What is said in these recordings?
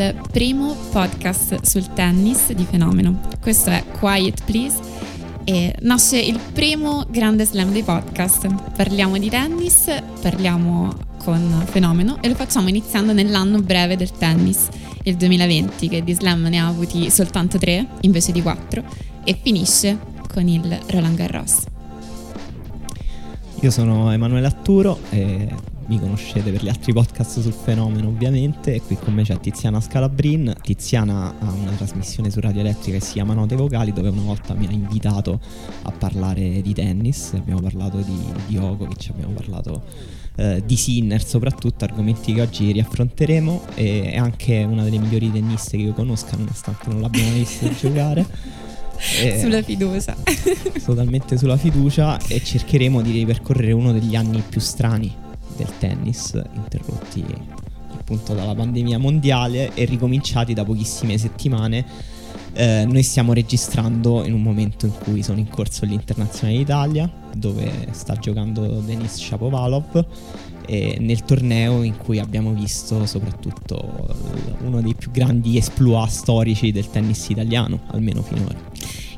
Al primo podcast sul tennis di Fenomeno. Questo è Quiet Please e nasce il primo grande slam dei podcast. Parliamo di tennis, parliamo con Fenomeno e lo facciamo iniziando nell'anno breve del tennis, il 2020, che di slam ne ha avuti soltanto tre invece di quattro e finisce con il Roland Garros. Io sono Emanuele Atturo e mi conoscete per gli altri podcast sul fenomeno ovviamente e qui con me c'è Tiziana Scalabrin. Tiziana ha una trasmissione su Radio Elettrica che si chiama Note Vocali dove una volta mi ha invitato a parlare di tennis, abbiamo parlato di Djokovic, abbiamo parlato eh, di Sinner soprattutto, argomenti che oggi riaffronteremo e è anche una delle migliori tenniste che io conosca nonostante non l'abbiamo vista giocare. Eh, sulla fiducia. Totalmente sulla fiducia e cercheremo di ripercorrere uno degli anni più strani del tennis, interrotti appunto dalla pandemia mondiale e ricominciati da pochissime settimane. Eh, noi stiamo registrando in un momento in cui sono in corso l'Internazionale d'Italia, dove sta giocando Denis Shapovalov, e nel torneo in cui abbiamo visto soprattutto uno dei più grandi esploit storici del tennis italiano, almeno finora.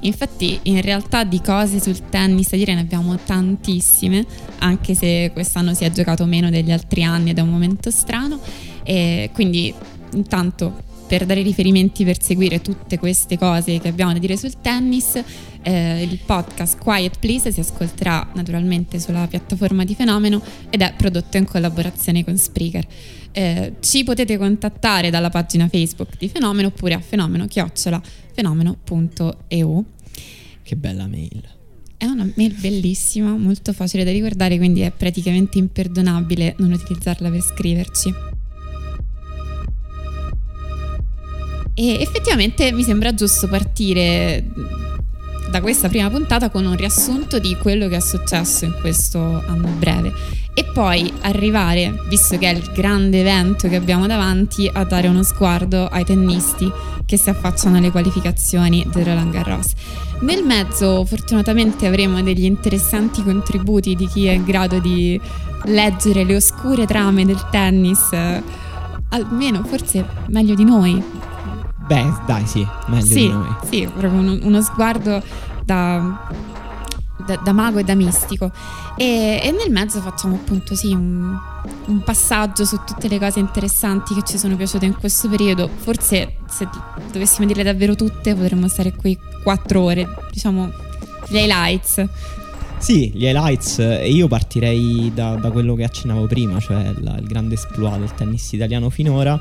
Infatti in realtà di cose sul tennis da dire ne abbiamo tantissime, anche se quest'anno si è giocato meno degli altri anni ed è un momento strano. E quindi intanto per dare riferimenti per seguire tutte queste cose che abbiamo da dire sul tennis, eh, il podcast Quiet Please si ascolterà naturalmente sulla piattaforma di Fenomeno ed è prodotto in collaborazione con Spreaker. Eh, ci potete contattare dalla pagina Facebook di Fenomeno oppure a fenomeno chiocciola fenomeno.eu. Che bella mail. È una mail bellissima, molto facile da ricordare, quindi è praticamente imperdonabile non utilizzarla per scriverci. E effettivamente mi sembra giusto partire da questa prima puntata con un riassunto di quello che è successo in questo anno breve e poi arrivare, visto che è il grande evento che abbiamo davanti, a dare uno sguardo ai tennisti che si affacciano alle qualificazioni del Roland Garros. Nel mezzo fortunatamente avremo degli interessanti contributi di chi è in grado di leggere le oscure trame del tennis, eh, almeno forse meglio di noi, Beh, dai, sì, meglio sì, di noi. Sì, proprio uno, uno sguardo da, da, da, mago e da mistico. E, e, nel mezzo facciamo appunto sì un, un, passaggio su tutte le cose interessanti che ci sono piaciute in questo periodo. Forse se dovessimo dire davvero tutte potremmo stare qui quattro ore, diciamo gli highlights. Sì, gli highlights, io partirei da, da, quello che accennavo prima, cioè la, il grande esploit del tennis italiano finora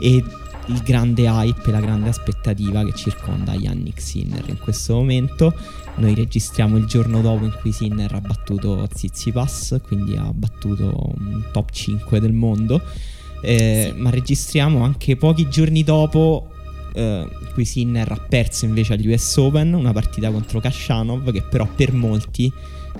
e il grande hype e la grande aspettativa che circonda Yannick Sinner in questo momento. Noi registriamo il giorno dopo in cui Sinner ha battuto Zizipas, quindi ha battuto un top 5 del mondo. Eh, sì. Ma registriamo anche pochi giorni dopo eh, in cui Sinner ha perso invece agli US Open una partita contro Kashanov che però per molti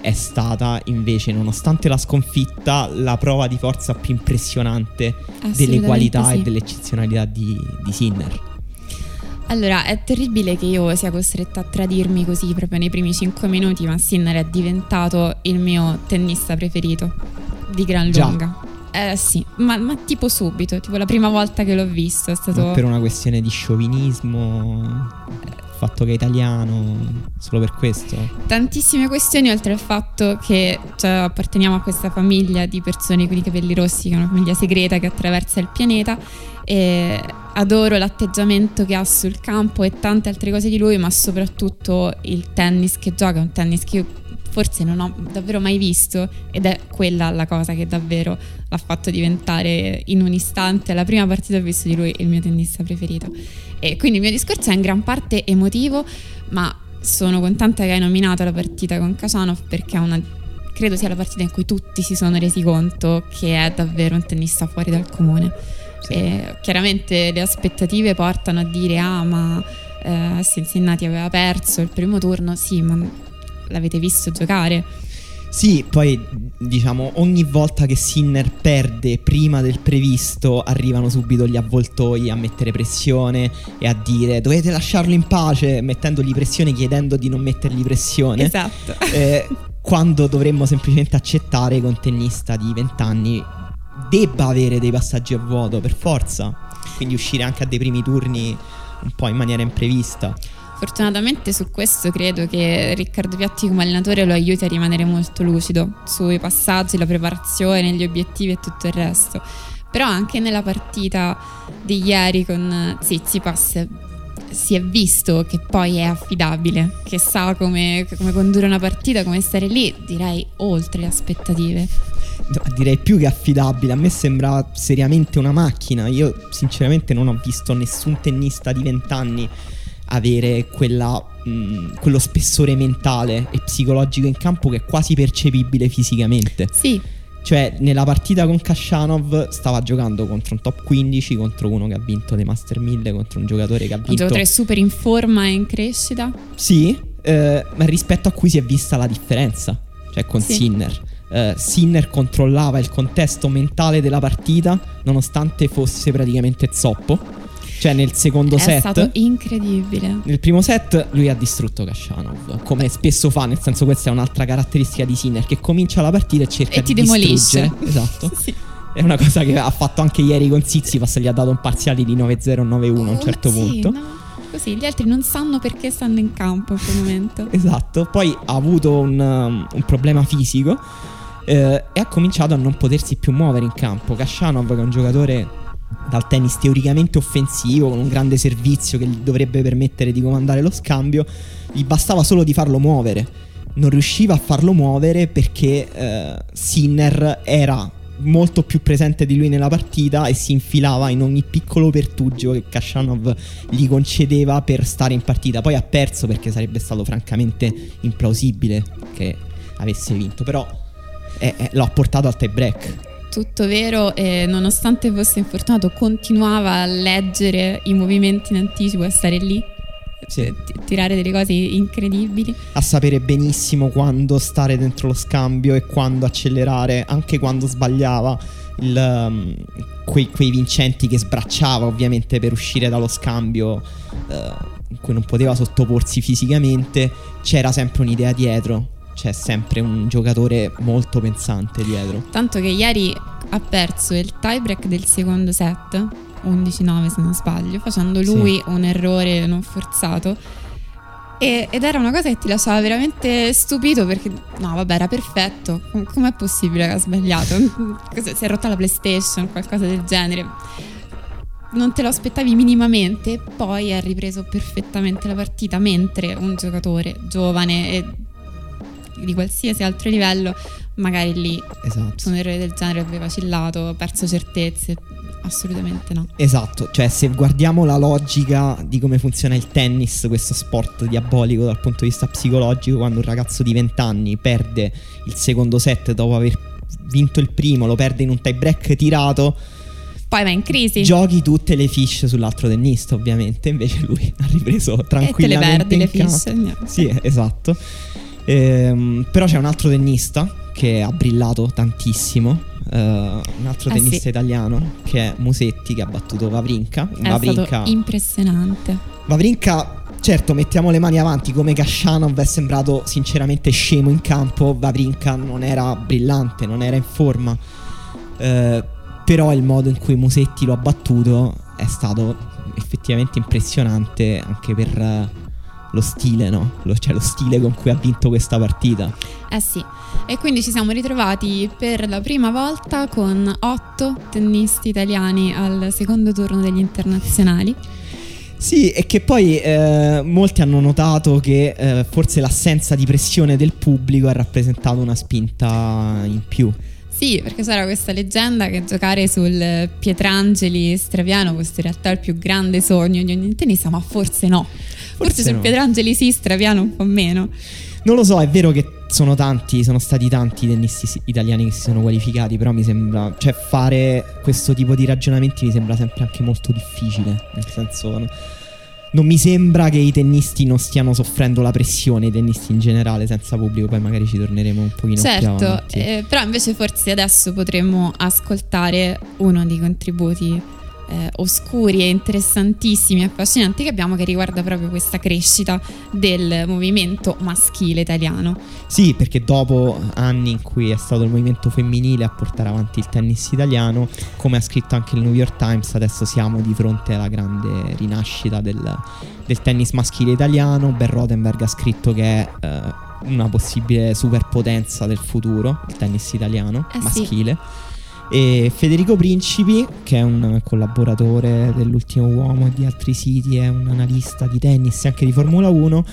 è stata invece, nonostante la sconfitta, la prova di forza più impressionante delle qualità sì. e dell'eccezionalità di, di Sinner. Allora, è terribile che io sia costretta a tradirmi così proprio nei primi 5 minuti, ma Sinner è diventato il mio tennista preferito di gran lunga. Già. Eh sì, ma, ma, tipo subito, tipo la prima volta che l'ho visto è stato... Ma per una questione di sciovinismo fatto che è italiano, solo per questo? Tantissime questioni, oltre al fatto che cioè, apparteniamo a questa famiglia di persone con i capelli rossi, che è una famiglia segreta che attraversa il pianeta. E adoro l'atteggiamento che ha sul campo e tante altre cose di lui, ma soprattutto il tennis che gioca, un tennis che io forse non ho davvero mai visto ed è quella la cosa che davvero l'ha fatto diventare in un istante la prima partita che ho visto di lui il mio tennista preferito. E quindi il mio discorso è in gran parte emotivo, ma sono contenta che hai nominato la partita con Kasanov perché è una credo sia la partita in cui tutti si sono resi conto che è davvero un tennista fuori dal comune. Sì. chiaramente le aspettative portano a dire ah ma eh, Cincinnati aveva perso il primo turno, sì ma l'avete visto giocare. Sì, poi diciamo ogni volta che Sinner perde prima del previsto arrivano subito gli avvoltoi a mettere pressione e a dire dovete lasciarlo in pace mettendogli pressione chiedendo di non mettergli pressione. Esatto. Eh, quando dovremmo semplicemente accettare che un tennista di 20 anni debba avere dei passaggi a vuoto per forza, quindi uscire anche a dei primi turni un po' in maniera imprevista. Fortunatamente su questo credo che Riccardo Piatti come allenatore lo aiuti a rimanere molto lucido sui passaggi, la preparazione, gli obiettivi e tutto il resto. Però anche nella partita di ieri con Zizipas si è visto che poi è affidabile, che sa come, come condurre una partita, come stare lì, direi oltre le aspettative. Direi più che affidabile, a me sembra seriamente una macchina. Io sinceramente non ho visto nessun tennista di 20 anni avere quella, mh, mm, quello spessore mentale e psicologico in campo che è quasi percepibile fisicamente. Sì. Cioè, nella partita con Kashanov stava giocando contro un top 15, contro uno che ha vinto dei Master 1000, contro un giocatore che ha vinto... Un giocatore super in forma e in crescita. Sì, eh, ma rispetto a cui si è vista la differenza, cioè con sì. Sinner. Uh, Sinner controllava il contesto mentale della partita nonostante fosse praticamente zoppo cioè nel secondo è set... È stato incredibile. Nel primo set lui ha distrutto Kashanov, come spesso fa, nel senso questa è un'altra caratteristica di Sinner, che comincia la partita e cerca e di ti demolisce. Esatto. sì. È una cosa che ha fatto anche ieri con Zizipas, gli ha dato un parziale di 9-0, 9-1 a un certo sì, punto. No. Così gli altri non sanno perché stanno in campo in quel momento. esatto, poi ha avuto un, um, un problema fisico eh, e ha cominciato a non potersi più muovere in campo. Kashanov, che è un giocatore dal tennis teoricamente offensivo, con un grande servizio che gli dovrebbe permettere di comandare lo scambio, gli bastava solo di farlo muovere. Non riusciva a farlo muovere perché eh, Sinner era molto più presente di lui nella partita e si infilava in ogni piccolo pertugio che Kashanov gli concedeva per stare in partita. Poi ha perso perché sarebbe stato francamente implausibile che avesse vinto, però eh, eh, lo ha portato al tie break tutto vero e nonostante fosse infortunato continuava a leggere i movimenti in anticipo a stare lì sì. tirare delle cose incredibili a sapere benissimo quando stare dentro lo scambio e quando accelerare anche quando sbagliava il, um, quei, quei, vincenti che sbracciava ovviamente per uscire dallo scambio uh, in cui non poteva sottoporsi fisicamente c'era sempre un'idea dietro c'è sempre un giocatore molto pensante dietro. Tanto che ieri ha perso il tiebreak del secondo set, 11-9 se non sbaglio, facendo lui sì. un errore non forzato. E, ed era una cosa che ti lasciava veramente stupito perché no vabbè era perfetto Com- com'è possibile che ha sbagliato si è rotta la playstation qualcosa del genere non te lo aspettavi minimamente poi ha ripreso perfettamente la partita mentre un giocatore giovane e di qualsiasi altro livello, magari lì esatto. su un errore del genere aveva vacillato, perso certezze. Assolutamente no. Esatto, cioè se guardiamo la logica di come funziona il tennis, questo sport diabolico dal punto di vista psicologico, quando un ragazzo di 20 anni perde il secondo set dopo aver vinto il primo, lo perde in un tie break tirato, poi va in crisi. Giochi tutte le fish sull'altro tennista, ovviamente. Invece lui ha ripreso tranquillamente. E te le perdi le fish. Sì, esatto. Ehm, però c'è un altro tennista che ha brillato tantissimo. Uh, un altro eh tennista sì. italiano che è Musetti che ha battuto Vavrinka. È Vavrinka, stato impressionante. Vavrinka Certo, mettiamo le mani avanti, come Kashanov è sembrato sinceramente scemo in campo, Vavrinka non era brillante, non era in forma, eh, però il modo in cui Musetti lo ha battuto è stato effettivamente impressionante anche per... Lo stile, no? Lo, cioè lo stile con cui ha vinto questa partita. Eh sì, e quindi ci siamo ritrovati per la prima volta con otto tennisti italiani al secondo turno degli internazionali. Sì, e che poi eh, molti hanno notato che eh, forse l'assenza di pressione del pubblico ha rappresentato una spinta in più. Sì, perché c'era questa leggenda che giocare sul Pietrangeli Straviano fosse in realtà il più grande sogno di ogni tennista, ma forse no. Forse, forse sul no. Pietrangeli sì, Straviano un po' meno. Non lo so, è vero che sono tanti, sono stati tanti i tennisti italiani che si sono qualificati, però mi sembra, cioè fare questo tipo di ragionamenti mi sembra sempre anche molto difficile, nel senso... No? Non mi sembra che i tennisti non stiano soffrendo la pressione, i tennisti in generale, senza pubblico, poi magari ci torneremo un pochino certo, più avanti. Eh, però invece forse adesso potremmo ascoltare uno dei contributi eh, oscuri e interessantissimi e affascinanti che abbiamo che riguarda proprio questa crescita del movimento maschile italiano. Sì, perché dopo anni in cui è stato il movimento femminile a portare avanti il tennis italiano, come ha scritto anche il New York Times, adesso siamo di fronte alla grande rinascita del, del tennis maschile italiano. Ben Rodenberg ha scritto che è... Eh, una possibile superpotenza del futuro, il tennis italiano eh maschile. Sì e Federico Principi, che è un collaboratore dell'ultimo uomo e di altri siti, è un analista di tennis e anche di Formula 1,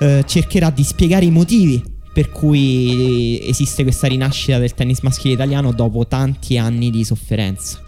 eh, cercherà di spiegare i motivi per cui esiste questa rinascita del tennis maschile italiano dopo tanti anni di sofferenza.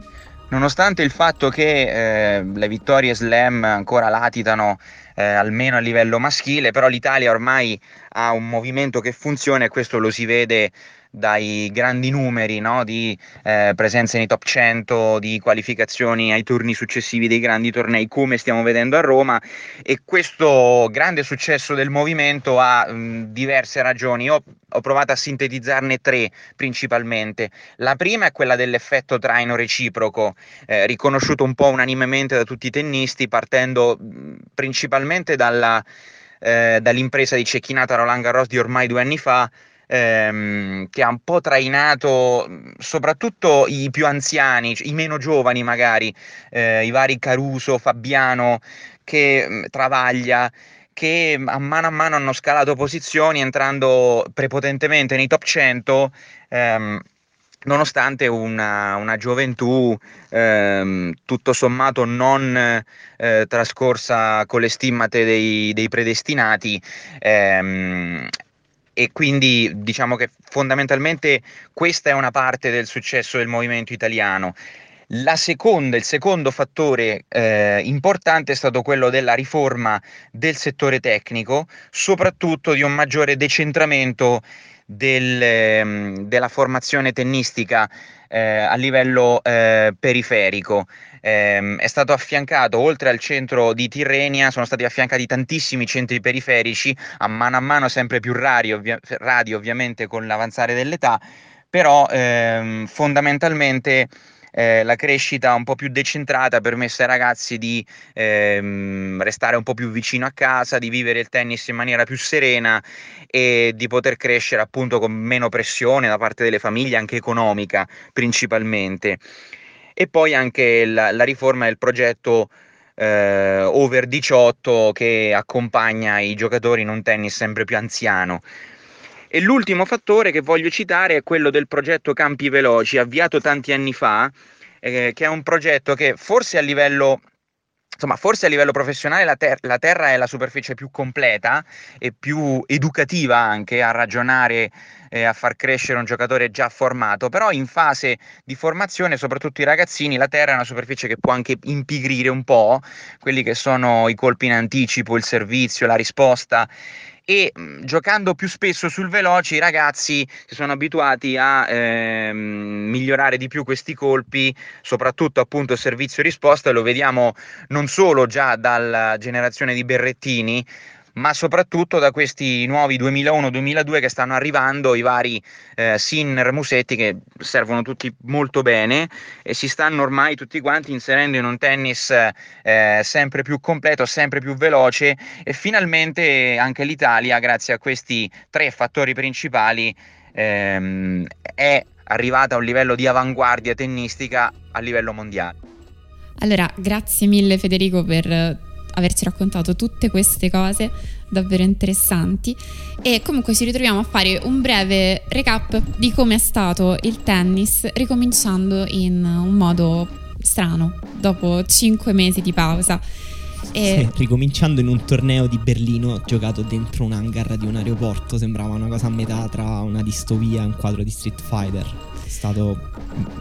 Nonostante il fatto che eh, le vittorie slam ancora latitano eh, almeno a livello maschile, però l'Italia ormai ha un movimento che funziona e questo lo si vede dai grandi numeri no? di eh, presenze nei top 100, di qualificazioni ai turni successivi dei grandi tornei, come stiamo vedendo a Roma. E questo grande successo del movimento ha mh, diverse ragioni. Io ho provato a sintetizzarne tre principalmente. La prima è quella dell'effetto traino reciproco, eh, riconosciuto un po' unanimemente da tutti i tennisti, partendo mh, principalmente dalla, eh, dall'impresa di cecchinata Roland Garros di ormai due anni fa ehm, che ha un po' trainato soprattutto i più anziani, i meno giovani magari, eh, i vari Caruso, Fabiano, che Travaglia che a mano a mano hanno scalato posizioni entrando prepotentemente nei top 100 ehm, nonostante una, una gioventù ehm, tutto sommato non eh, trascorsa con le stimmate dei, dei predestinati ehm, e quindi diciamo che fondamentalmente questa è una parte del successo del movimento italiano. Seconda, il secondo fattore eh, importante è stato quello della riforma del settore tecnico, soprattutto di un maggiore decentramento del, ehm, della formazione tennistica eh, a livello eh, periferico. Ehm, è stato affiancato, oltre al centro di Tirrenia, sono stati affiancati tantissimi centri periferici, a mano a mano sempre più rari, ovvia- radi ovviamente con l'avanzare dell'età, però ehm, fondamentalmente eh, la crescita un po' più decentrata ha permesso ai ragazzi di ehm, restare un po' più vicino a casa, di vivere il tennis in maniera più serena e di poter crescere appunto con meno pressione da parte delle famiglie, anche economica principalmente e poi anche la, la riforma del progetto eh, over 18 che accompagna i giocatori in un tennis sempre più anziano. E l'ultimo fattore che voglio citare è quello del progetto Campi Veloci, avviato tanti anni fa, eh, che è un progetto che forse a livello insomma, forse a livello professionale la, ter- la, Terra è la superficie più completa e più educativa anche a ragionare e a far crescere un giocatore già formato, però in fase di formazione, soprattutto i ragazzini, la Terra è una superficie che può anche impigrire un po' quelli che sono i colpi in anticipo, il servizio, la risposta e mh, giocando più spesso sul veloce i ragazzi si sono abituati a ehm, migliorare di più questi colpi, soprattutto appunto servizio risposta, lo vediamo non solo già dalla generazione di Berrettini, ma soprattutto da questi nuovi 2001-2002 che stanno arrivando, i vari eh, Sinner, Musetti che servono tutti molto bene e si stanno ormai tutti quanti inserendo in un tennis eh, sempre più completo, sempre più veloce e finalmente anche l'Italia, grazie a questi tre fattori principali, ehm, è arrivata a un livello di avanguardia tennistica a livello mondiale. Allora, grazie mille Federico per averci raccontato tutte queste cose davvero interessanti e comunque ci ritroviamo a fare un breve recap di come è stato il tennis ricominciando in un modo strano dopo cinque mesi di pausa. E... Sì, ricominciando in un torneo di Berlino giocato dentro un hangar di un aeroporto, sembrava una cosa a metà tra una distopia e un quadro di Street Fighter. È stato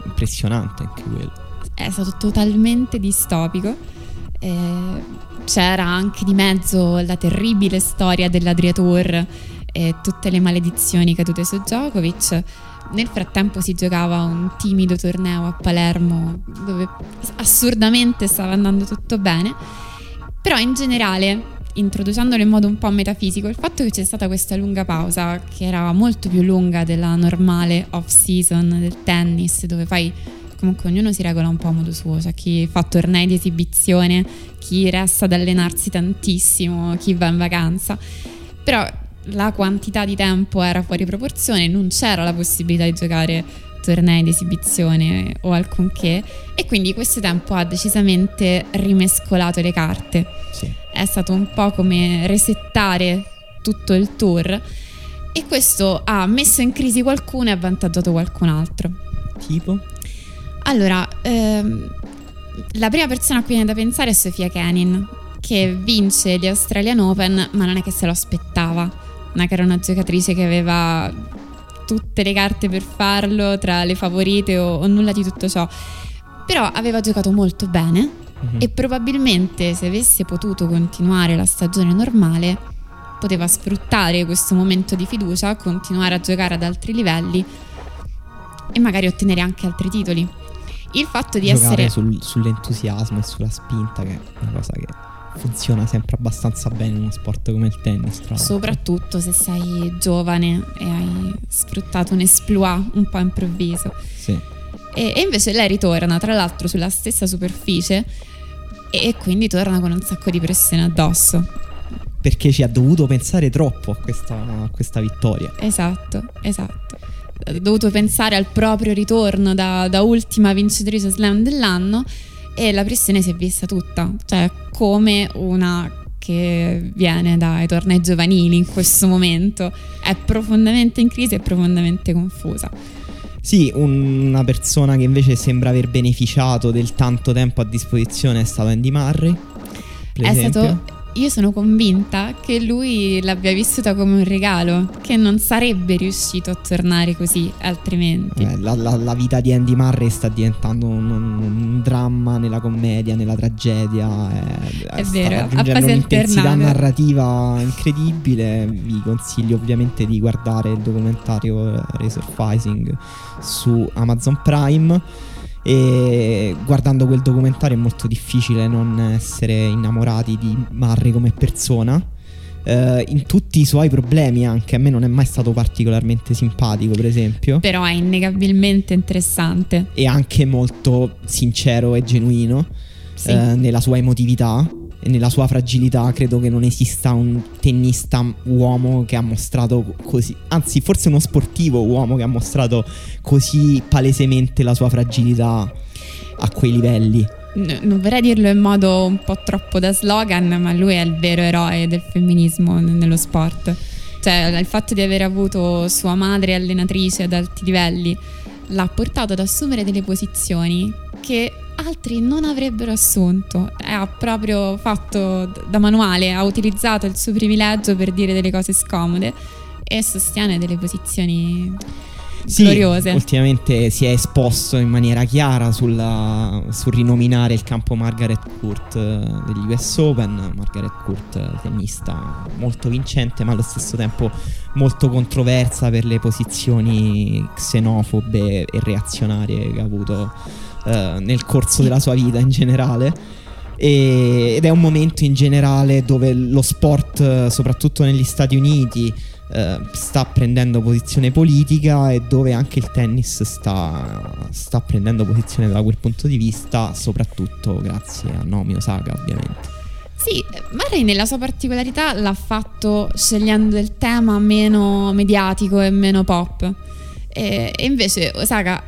impressionante anche quello. È stato totalmente distopico. Eh, c'era anche di mezzo la terribile storia dell'Adriator e tutte le maledizioni cadute su Djokovic. Nel frattempo si giocava un timido torneo a Palermo dove assurdamente stava andando tutto bene però in generale, introducendolo in modo un po' metafisico, il fatto che c'è stata questa lunga pausa, che era molto più lunga della normale off-season del tennis, dove poi comunque ognuno si regola un po' a modo suo, c'è chi fa tornei di esibizione, chi resta ad allenarsi tantissimo, chi va in vacanza, però la quantità di tempo era fuori proporzione, non c'era la possibilità di giocare tornei di esibizione o alcunché e quindi questo tempo ha decisamente rimescolato le carte. Sì. È stato un po' come resettare tutto il tour e questo ha messo in crisi qualcuno e avvantaggiato qualcun altro. Tipo? Allora, ehm, la prima persona a cui viene da pensare è Sofia Kenin, che vince gli Australian Open, ma non è che se lo aspettava. Non è che era una giocatrice che aveva tutte le carte per farlo tra le favorite o, o nulla di tutto ciò. Però aveva giocato molto bene mm-hmm. e probabilmente se avesse potuto continuare la stagione normale poteva sfruttare questo momento di fiducia, continuare a giocare ad altri livelli e magari ottenere anche altri titoli. Il fatto di essere sul, sull'entusiasmo e sulla spinta che è una cosa che funziona sempre abbastanza bene in uno sport come il tennis. Tra Soprattutto se sei giovane e hai sfruttato un esploit un po' improvviso. Sì. E, e invece lei ritorna, tra l'altro, sulla stessa superficie e, e quindi torna con un sacco di pressione addosso. Perché ci ha dovuto pensare troppo a questa, a questa vittoria. Esatto, esatto dovuto pensare al proprio ritorno da, da ultima vincitrice slam dell'anno e la pressione si è vista tutta, cioè come una che viene dai tornei giovanili in questo momento è profondamente in crisi e profondamente confusa. Sì, una persona che invece sembra aver beneficiato del tanto tempo a disposizione è stato Andy Murray. È stato io sono convinta che lui l'abbia vissuta come un regalo, che non sarebbe riuscito a tornare così altrimenti. Eh, la, la, la, vita di Andy Murray sta diventando un, un dramma nella commedia, nella tragedia. Eh, è, è vero, a fase un'intensità narrativa incredibile. Vi consiglio ovviamente di guardare il documentario Resurfacing su Amazon Prime e guardando quel documentario è molto difficile non essere innamorati di Murray come persona. Uh, in tutti i suoi problemi anche a me non è mai stato particolarmente simpatico per esempio però è innegabilmente interessante e anche molto sincero e genuino sì. uh, nella sua emotività nella sua fragilità credo che non esista un tennista uomo che ha mostrato così, anzi forse uno sportivo uomo che ha mostrato così palesemente la sua fragilità a quei livelli. No, non vorrei dirlo in modo un po' troppo da slogan, ma lui è il vero eroe del femminismo nello sport. Cioè, il fatto di aver avuto sua madre allenatrice ad alti livelli l'ha portato ad assumere delle posizioni che altri non avrebbero assunto. Ha proprio fatto da manuale, ha utilizzato il suo privilegio per dire delle cose scomode e sostiene delle posizioni sì, gloriose. Ultimamente si è esposto in maniera chiara sulla, sul rinominare il campo Margaret Court eh, degli US Open. Margaret Court, tennista molto vincente, ma allo stesso tempo molto controversa per le posizioni xenofobe e reazionarie che ha avuto eh, nel corso della sua vita in generale. E, ed è un momento in generale dove lo sport, soprattutto negli Stati Uniti, eh, sta prendendo posizione politica e dove anche il tennis sta, sta prendendo posizione da quel punto di vista, soprattutto grazie a Naomi Osaka ovviamente. Sì, Murray nella sua particolarità l'ha fatto scegliendo il tema meno mediatico e meno pop. E, e invece Osaka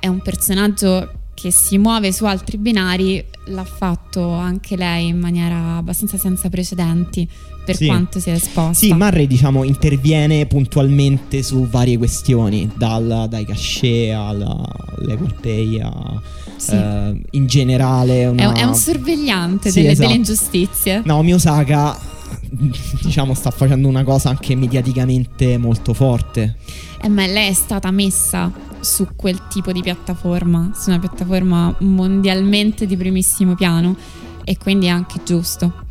è un personaggio che si muove su altri binari l'ha fatto anche lei in maniera abbastanza senza precedenti per Sì. quanto sia esposta. Sì, Murray diciamo interviene puntualmente su varie questioni, dal- dai cachet all'equal pay a, Sì. eh, in generale. è, Una... un- è un sorvegliante Sì, delle, esatto. delle ingiustizie. Naomi Osaka diciamo sta facendo una cosa anche mediaticamente molto forte. Eh, ma lei è stata messa su quel tipo di piattaforma, su una piattaforma mondialmente di primissimo piano e quindi è anche giusto.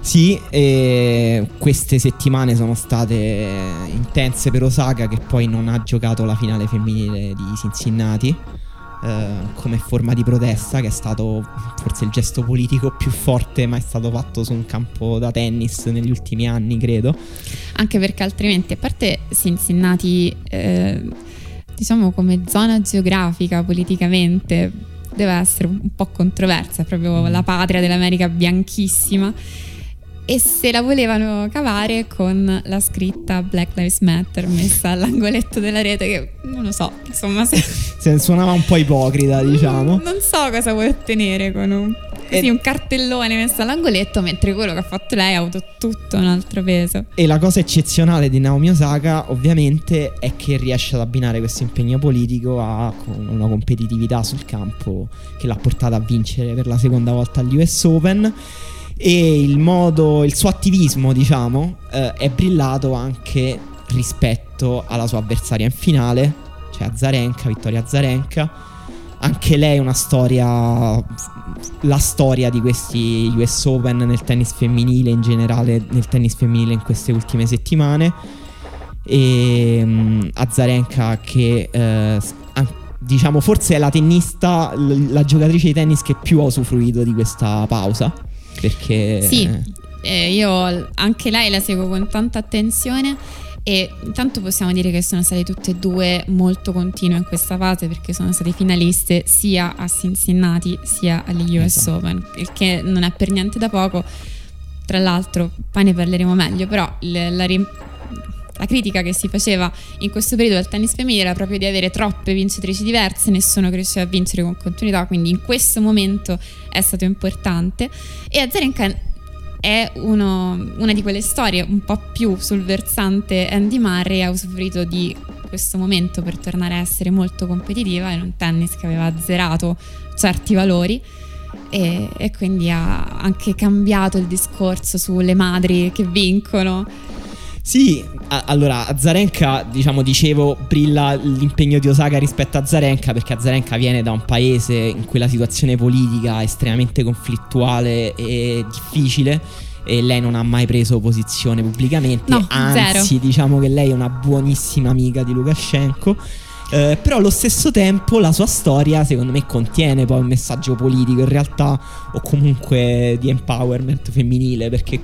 Sì, queste settimane sono state intense per Osaka che poi non ha giocato la finale femminile di Cincinnati eh, come forma di protesta che è stato forse il gesto politico più forte mai stato fatto su un campo da tennis negli ultimi anni, credo. Anche perché altrimenti, a parte Cincinnati, eh, diciamo come zona geografica politicamente, deve essere un po' controversa, è proprio la patria dell'America bianchissima. E se la volevano cavare con la scritta Black Lives Matter messa all'angoletto della rete, che non lo so, insomma, se, Se suonava un po' ipocrita, diciamo. non so cosa vuoi ottenere con un, così, un cartellone messo all'angoletto, mentre quello che ha fatto lei ha avuto tutto un altro peso. E la cosa eccezionale di Naomi Osaka, ovviamente, è che riesce ad abbinare questo impegno politico a una competitività sul campo che l'ha portata a vincere per la seconda volta agli US Open. E il modo, il suo attivismo, diciamo, eh, è brillato anche rispetto alla sua avversaria in finale, cioè Azarenka, Vittoria Azarenka. Anche lei è una storia, la storia di questi US Open nel tennis femminile, in generale nel tennis femminile in queste ultime settimane. E mm, Azarenka che eh, diciamo forse è la tennista, la giocatrice di tennis che più ha usufruito di questa pausa. Perché Sì, eh, io anche lei la seguo con tanta attenzione e intanto possiamo dire che sono state tutte e due molto continue in questa fase perché sono state finaliste sia a Cincinnati sia agli US Esatto. Open, il che non è per niente da poco. Tra l'altro, poi ne parleremo meglio, però la, rim- la critica che si faceva in questo periodo del tennis femminile era proprio di avere troppe vincitrici diverse, nessuno riusciva a vincere con continuità, quindi in questo momento è stato importante. E Azarenka è uno- una di quelle storie un po' più sul versante Andy Murray, ha usufruito di questo momento per tornare a essere molto competitiva in un tennis che aveva azzerato certi valori. E, e quindi ha anche cambiato il discorso sulle madri che vincono. Sì, a- allora Azarenka, diciamo, dicevo, brilla l'impegno di Osaka rispetto a Azarenka perché Azarenka viene da un paese in cui la situazione politica è estremamente conflittuale e difficile e lei non ha mai preso posizione pubblicamente, No, anzi zero. diciamo che lei è una buonissima amica di Lukashenko. Eh, però allo stesso tempo la sua storia secondo me contiene poi un messaggio politico in realtà o comunque di empowerment femminile perché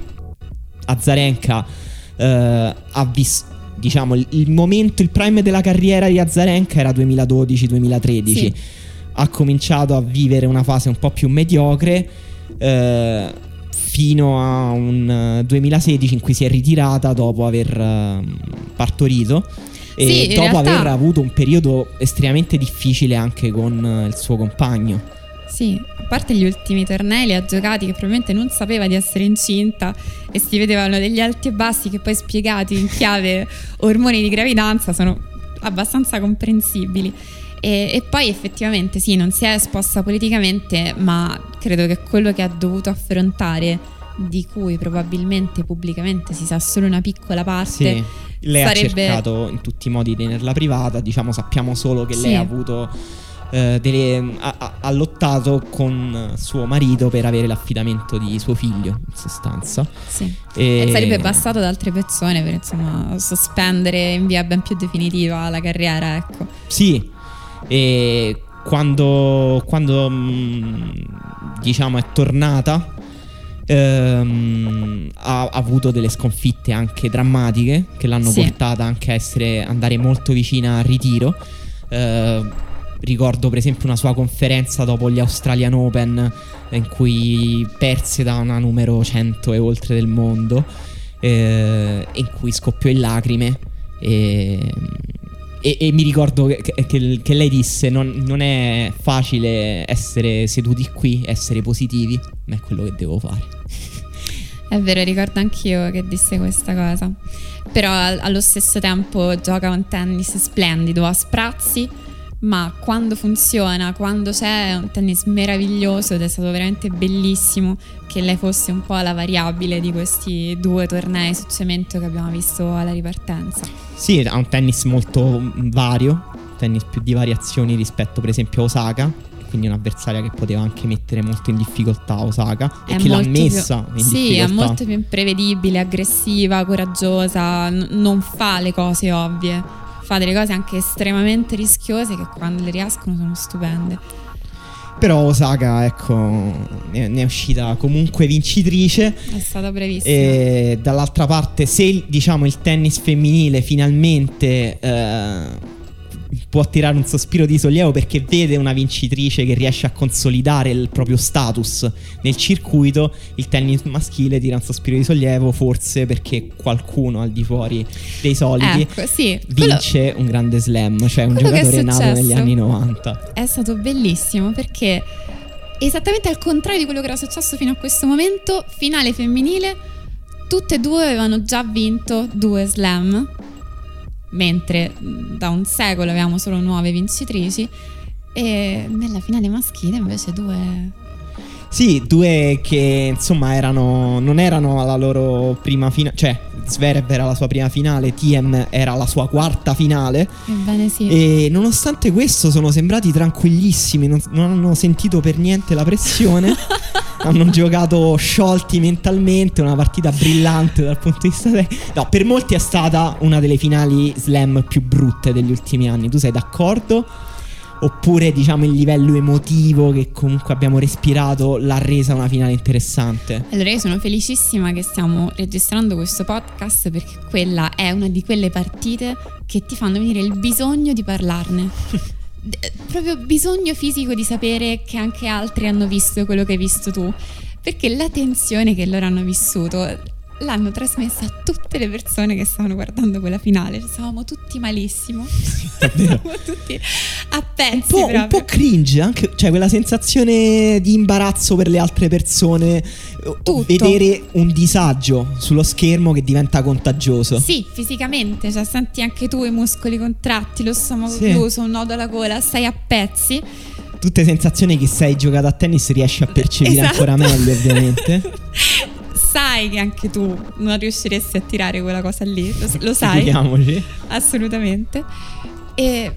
Azarenka eh, ha visto diciamo il, il momento il prime della carriera di Azarenka era 2012-2013 Sì. ha cominciato a vivere una fase un po' più mediocre eh, fino a un eh, 2016 in cui si è ritirata dopo aver eh, partorito e Sì, dopo realtà- aver avuto un periodo estremamente difficile anche con eh, il suo compagno Sì, a parte gli ultimi tornei li ha giocati che probabilmente non sapeva di essere incinta e si vedevano degli alti e bassi che poi spiegati in chiave ormoni di gravidanza sono abbastanza comprensibili. E, e poi effettivamente sì, non si è esposta politicamente, ma credo che quello che ha dovuto affrontare, di cui probabilmente pubblicamente si sa solo una piccola parte, Sì, lei sarebbe- ha cercato in tutti i modi di tenerla privata, diciamo sappiamo solo che Sì. lei ha avuto eh, delle- ha, ha- lottato con suo marito per avere l'affidamento di suo figlio, in sostanza. sì. E, E sarebbe bastato ad altre persone per insomma sospendere in via ben più definitiva la carriera, ecco. Sì, e quando, quando mh, diciamo è tornata ehm, ha, ha avuto delle sconfitte anche drammatiche che l'hanno Sì. portata anche a essere, andare molto vicina al ritiro. Eh, ricordo per esempio una sua conferenza dopo gli Australian Open in cui perse da una numero 100 e oltre del mondo eh, in cui scoppiò in lacrime e, e, e mi ricordo che, che- che lei disse: non, non è facile essere seduti qui, essere positivi, ma è quello che devo fare. È vero, ricordo anch'io che disse questa cosa. Però al- allo stesso tempo gioca un tennis splendido a sprazzi, ma quando funziona, quando c'è è un tennis meraviglioso ed è stato veramente bellissimo che lei fosse un po' la variabile di questi due tornei su cemento che abbiamo visto alla ripartenza. Sì, ha un tennis molto mm, vario, tennis più di variazioni rispetto per esempio a Osaka, quindi un'avversaria che poteva anche mettere molto in difficoltà Osaka e È che l'ha messa più, in Sì, è difficoltà. molto più imprevedibile, aggressiva, coraggiosa, n- non fa le cose ovvie, fa delle cose anche estremamente rischiose che quando le riescono sono stupende. Però Osaka, ecco, ne è uscita comunque vincitrice. È stata bravissima. E dall'altra parte, se diciamo il tennis femminile finalmente eh, può tirare un sospiro di sollievo perché vede una vincitrice che riesce a consolidare il proprio status nel circuito, il tennis maschile tira un sospiro di sollievo forse perché qualcuno al di fuori dei soliti Ecco, sì, quello vince un grande slam, cioè un quello giocatore nato negli anni 90. è stato bellissimo perché esattamente al contrario di quello che era successo fino a questo momento, finale femminile, tutte e due avevano già vinto due slam, mentre mh, da un secolo avevamo solo nuove vincitrici. E nella finale maschile invece due Sì, due che insomma erano non erano alla loro prima finale, cioè Zverev era la sua prima finale, Tiem era la sua quarta finale Ebbene sì. e nonostante questo sono sembrati tranquillissimi, non, non hanno sentito per niente la pressione, hanno giocato sciolti mentalmente, una partita brillante dal punto di vista te- No, per molti è stata una delle finali slam più brutte degli ultimi anni, tu sei d'accordo? Oppure diciamo il livello emotivo che comunque abbiamo respirato l'ha resa una finale interessante? Allora io sono felicissima che stiamo registrando questo podcast perché quella è una di quelle partite che ti fanno venire il bisogno di parlarne. Proprio bisogno fisico di sapere che anche altri hanno visto quello che hai visto tu. Perché la tensione che loro hanno vissuto l'hanno trasmessa a tutte le persone che stavano guardando quella finale. Stavamo tutti malissimo. Stavamo tutti a Un pezzi po', un po' cringe, anche, cioè quella sensazione di imbarazzo per le altre persone, o- Tutto. vedere un disagio sullo schermo che diventa contagioso. Sì, fisicamente, cioè senti anche tu i muscoli contratti, lo stomaco Sì. chiuso, un nodo alla gola, stai a pezzi. Tutte sensazioni che se hai giocato a tennis riesci a percepire Esatto. ancora meglio, ovviamente. Sai che anche tu non riusciresti a tirare quella cosa lì, lo, lo sai, Figuriamoci. assolutamente. E,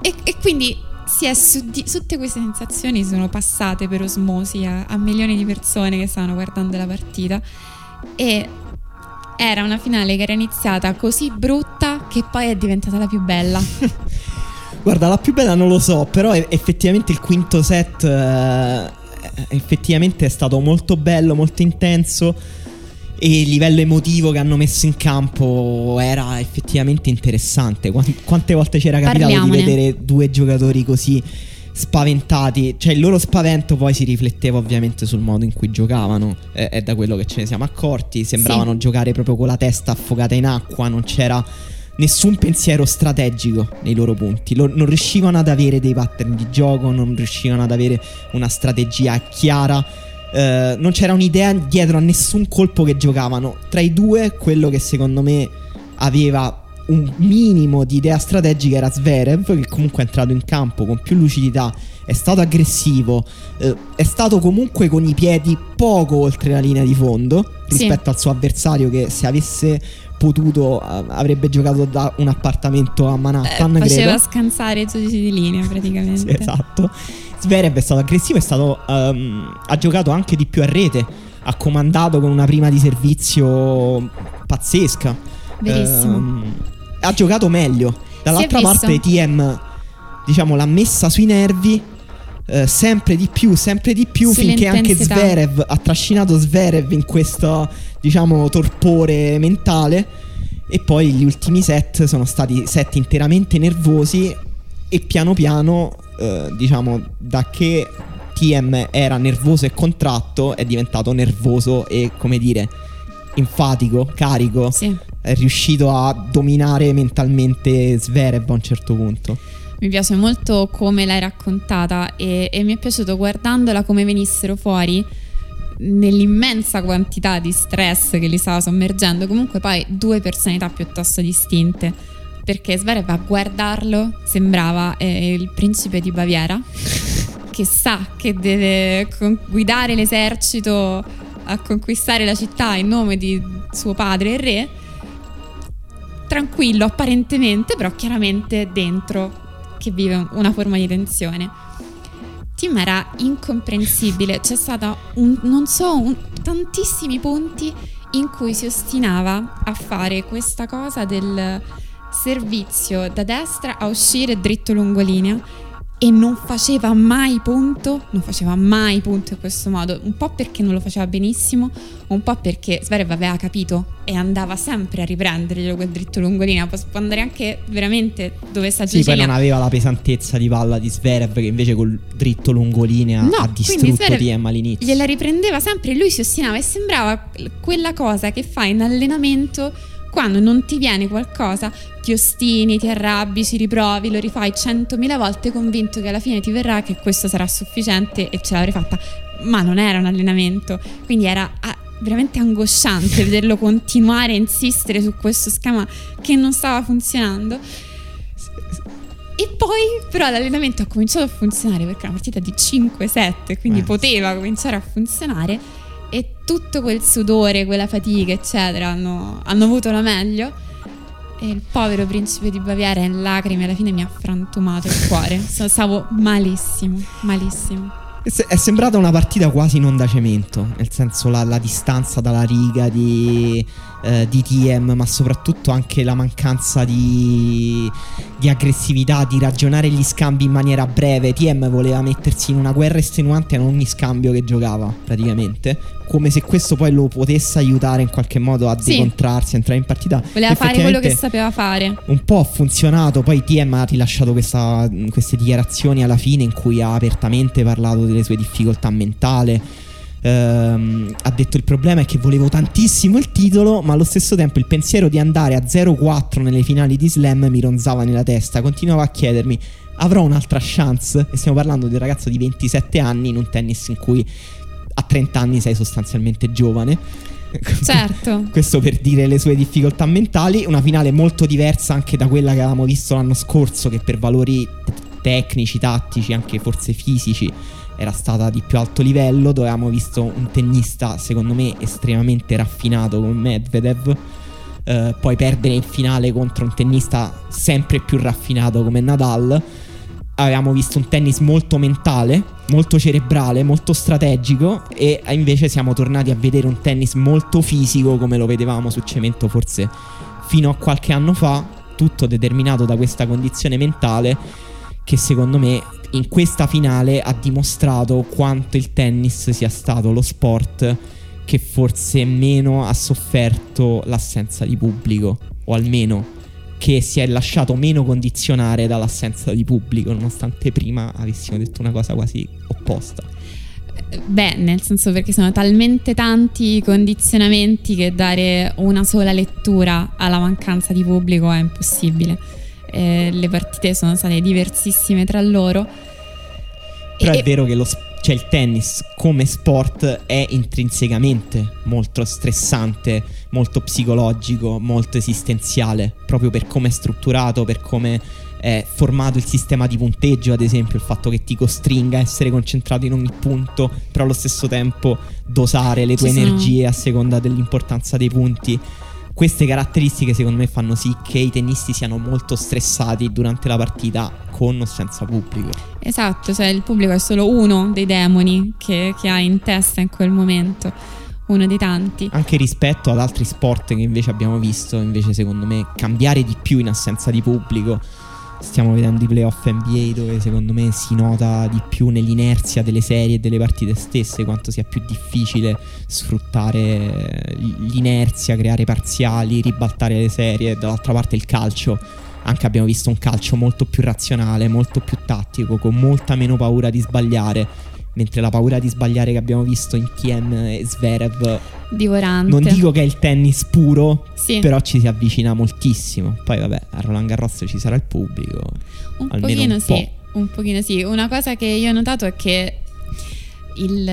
e- e quindi si è su di- tutte queste sensazioni sono passate per osmosi a, a milioni di persone che stavano guardando la partita e era una finale che era iniziata così brutta che poi è diventata la più bella. Guarda, la più bella non lo so, però effettivamente il quinto set eh, effettivamente è stato molto bello, molto intenso e il livello emotivo che hanno messo in campo era effettivamente interessante. Quan- Quante volte c'era capitato di Parliamone. vedere due giocatori così spaventati, cioè il loro spavento poi si rifletteva ovviamente sul modo in cui giocavano, è, è da quello che ce ne siamo accorti, sembravano giocare proprio con la testa affogata in acqua, non c'era nessun pensiero strategico nei loro punti, Lo- non riuscivano ad avere dei pattern di gioco, non riuscivano ad avere una strategia chiara. eh, non c'era un'idea dietro a nessun colpo che giocavano. Tra i due, quello che secondo me aveva un minimo di idea strategica era Zverev, che comunque è entrato in campo con più lucidità, è stato aggressivo, eh, è stato comunque con i piedi poco oltre la linea di fondo Sì. rispetto al suo avversario che se avesse potuto eh, avrebbe giocato da un appartamento a Eh, Manhattan, faceva credo. scansare i giudici di linea praticamente. Sì, esatto. Zverev è stato aggressivo, è stato, ehm, ha giocato anche di più a rete, ha comandato con una prima di servizio pazzesca. Verissimo. Ehm, ha giocato meglio. Dall'altra parte TM, diciamo, l'ha messa sui nervi. Eh, sempre di più, sempre di più, finché anche. Zverev ha trascinato Zverev in questo, diciamo, torpore mentale. E poi gli ultimi set sono stati set interamente nervosi. E piano piano, eh, diciamo, da che TM era nervoso e contratto, è diventato nervoso e, come dire, enfatico, carico. Sì. è riuscito a dominare mentalmente Zverev a un certo punto. Mi piace molto come l'hai raccontata e, e mi è piaciuto guardandola come venissero fuori nell'immensa quantità di stress che li stava sommergendo, comunque poi due personalità piuttosto distinte. Perché Zverev a guardarlo sembrava eh, il principe di Baviera, che sa che deve con- guidare l'esercito a conquistare la città in nome di suo padre il re. Tranquillo apparentemente, però chiaramente dentro che vive una forma di tensione. Tim era incomprensibile, c'è stata un, non so, un, tantissimi punti in cui si ostinava a fare questa cosa del servizio da destra a uscire dritto lungolinea e non faceva mai punto, non faceva mai punto in questo modo, un po' perché non lo faceva benissimo, un po' perché Zverev aveva capito e andava sempre a riprenderglielo quel dritto lungolinea, può andare anche veramente dove sta Sì, poi non aveva la pesantezza di palla di Zverev che invece col dritto lungolinea no, ha distrutto TM all'inizio. Gliela riprendeva sempre, lui si ostinava e sembrava quella cosa che fa in allenamento quando non ti viene qualcosa, ti ostini, ti arrabbi, ci riprovi, lo rifai centomila volte convinto che alla fine ti verrà, che questo sarà sufficiente e ce l'avrai fatta. Ma non era un allenamento, quindi era ah, veramente angosciante vederlo continuare a insistere su questo schema che non stava funzionando. E poi però l'allenamento ha cominciato a funzionare perché è una partita di 5-7, quindi eh. poteva cominciare a funzionare tutto quel sudore, quella fatica, eccetera, hanno, hanno avuto la meglio. E il povero principe di Baviera in lacrime alla fine mi ha frantumato il cuore. Stavo malissimo, malissimo. È sembrata una partita quasi non da cemento, nel senso la, la distanza dalla riga di, eh, di, TM, ma soprattutto anche la mancanza di, di, aggressività, di ragionare gli scambi in maniera breve. TM voleva mettersi in una guerra estenuante in ogni scambio che giocava, praticamente, come se questo poi lo potesse aiutare in qualche modo a sì. decontrarsi, a entrare in partita. Voleva fare quello che sapeva fare. Un po' ha funzionato, poi TM ha rilasciato questa, queste dichiarazioni alla fine in cui ha apertamente parlato delle sue difficoltà mentali. Ehm, ha detto il problema è che volevo tantissimo il titolo, ma allo stesso tempo il pensiero di andare a 0-4 nelle finali di Slam mi ronzava nella testa. Continuavo a chiedermi, avrò un'altra chance? E stiamo parlando di un ragazzo di 27 anni in un tennis in cui a 30 anni sei sostanzialmente giovane. Certo. Questo per dire le sue difficoltà mentali. Una finale molto diversa anche da quella che avevamo visto l'anno scorso, che per valori tecnici, tattici, anche forse fisici, era stata di più alto livello. Dove avevamo visto un tennista, secondo me, estremamente raffinato come Medvedev. Eh, poi perdere in finale contro un tennista sempre più raffinato come Nadal avevamo visto un tennis molto mentale, molto cerebrale, molto strategico e invece siamo tornati a vedere un tennis molto fisico come lo vedevamo su cemento forse fino a qualche anno fa, tutto determinato da questa condizione mentale che secondo me in questa finale ha dimostrato quanto il tennis sia stato lo sport che forse meno ha sofferto l'assenza di pubblico o almeno che si è lasciato meno condizionare dall'assenza di pubblico, nonostante prima avessimo detto una cosa quasi opposta. Beh, nel senso perché sono talmente tanti i condizionamenti che dare una sola lettura alla mancanza di pubblico è impossibile. Eh, le partite sono state diversissime tra loro. Però e è vero che lo cioè il tennis come sport è intrinsecamente molto stressante, molto psicologico, molto esistenziale, proprio per come è strutturato, per come è formato il sistema di punteggio, ad esempio, il fatto che ti costringa a essere concentrato in ogni punto, però allo stesso tempo dosare le tue energie a seconda dell'importanza dei punti. Queste caratteristiche secondo me fanno sì che i tennisti siano molto stressati durante la partita con o senza pubblico. Esatto, cioè il pubblico è solo uno dei demoni che, che ha in testa in quel momento uno dei tanti. Anche rispetto ad altri sport che invece abbiamo visto, invece secondo me cambiare di più in assenza di pubblico stiamo vedendo i playoff NBA dove secondo me si nota di più nell'inerzia delle serie e delle partite stesse quanto sia più difficile sfruttare l'inerzia, creare parziali, ribaltare le serie. Dall'altra parte il calcio, anche abbiamo visto un calcio molto più razionale, molto più tattico, con molta meno paura di sbagliare. Mentre la paura di sbagliare che abbiamo visto in TM e Zverev Divorante. non dico che è il tennis puro, Sì. però ci si avvicina moltissimo. Poi vabbè, a Roland Garros ci sarà il pubblico. Un almeno pochino un sì, po'. un pochino sì. Una cosa che io ho notato è che il,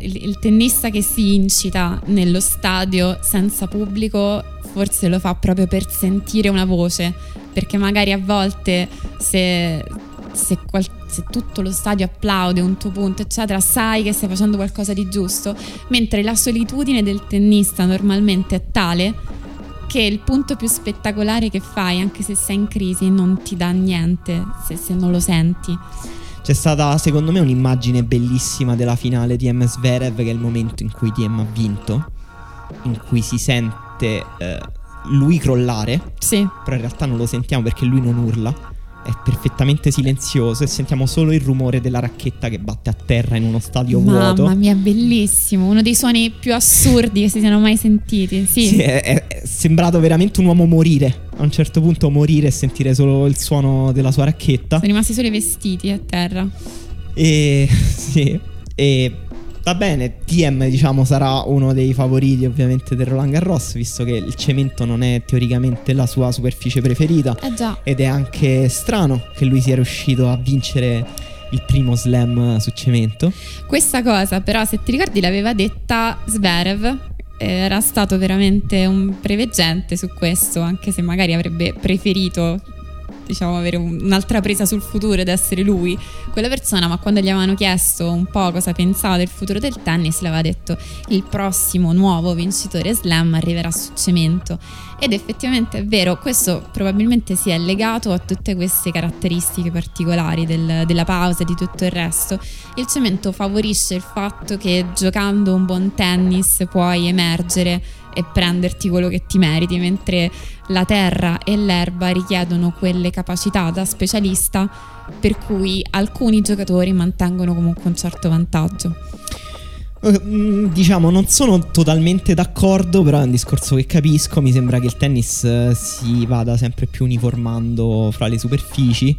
il- il tennista che si incita nello stadio senza pubblico forse lo fa proprio per sentire una voce, perché magari a volte se, se qual- se tutto lo stadio applaude un tuo punto, eccetera, sai che stai facendo qualcosa di giusto, mentre la solitudine del tennista normalmente è tale che il punto più spettacolare che fai, anche se sei in crisi, non ti dà niente se, se non lo senti. C'è stata, secondo me, un'immagine bellissima della finale di M. Zverev, che è il momento in cui TM ha vinto, in cui si sente eh, lui crollare, Sì, però in realtà non lo sentiamo perché lui non urla. È perfettamente silenzioso e sentiamo solo il rumore della racchetta che batte a terra in uno stadio mamma vuoto. mia, bellissimo. Uno dei suoni più assurdi che si siano mai sentiti. Sì, Sì, è, è- è sembrato veramente un uomo morire. A un certo punto morire e sentire solo il suono della sua racchetta. sono rimasti solo i vestiti a terra. E sì, e va bene, TM diciamo sarà uno dei favoriti ovviamente del Roland Garros, visto che il cemento non è teoricamente la sua superficie preferita. Eh già, Ed è anche strano che lui sia riuscito a vincere il primo slam su cemento. questa cosa però se ti ricordi l'aveva detta Zverev. Era stato veramente un preveggente su questo, anche se magari avrebbe preferito diciamo, avere un- un'altra presa sul futuro ed essere lui quella persona, ma quando gli avevano chiesto un po' cosa pensava del futuro del tennis, le aveva detto il prossimo nuovo vincitore slam arriverà su cemento. Ed effettivamente è vero, questo probabilmente si è legato a tutte queste caratteristiche particolari del- della pausa e di tutto il resto. Il cemento favorisce il fatto che giocando un buon tennis puoi emergere e prenderti quello che ti meriti, mentre la terra e l'erba richiedono quelle capacità da specialista per cui alcuni giocatori mantengono comunque un certo vantaggio. Eh, mm, Diciamo, non sono totalmente d'accordo, però è un discorso che capisco. Mi sembra che il tennis eh, si vada sempre più uniformando fra le superfici.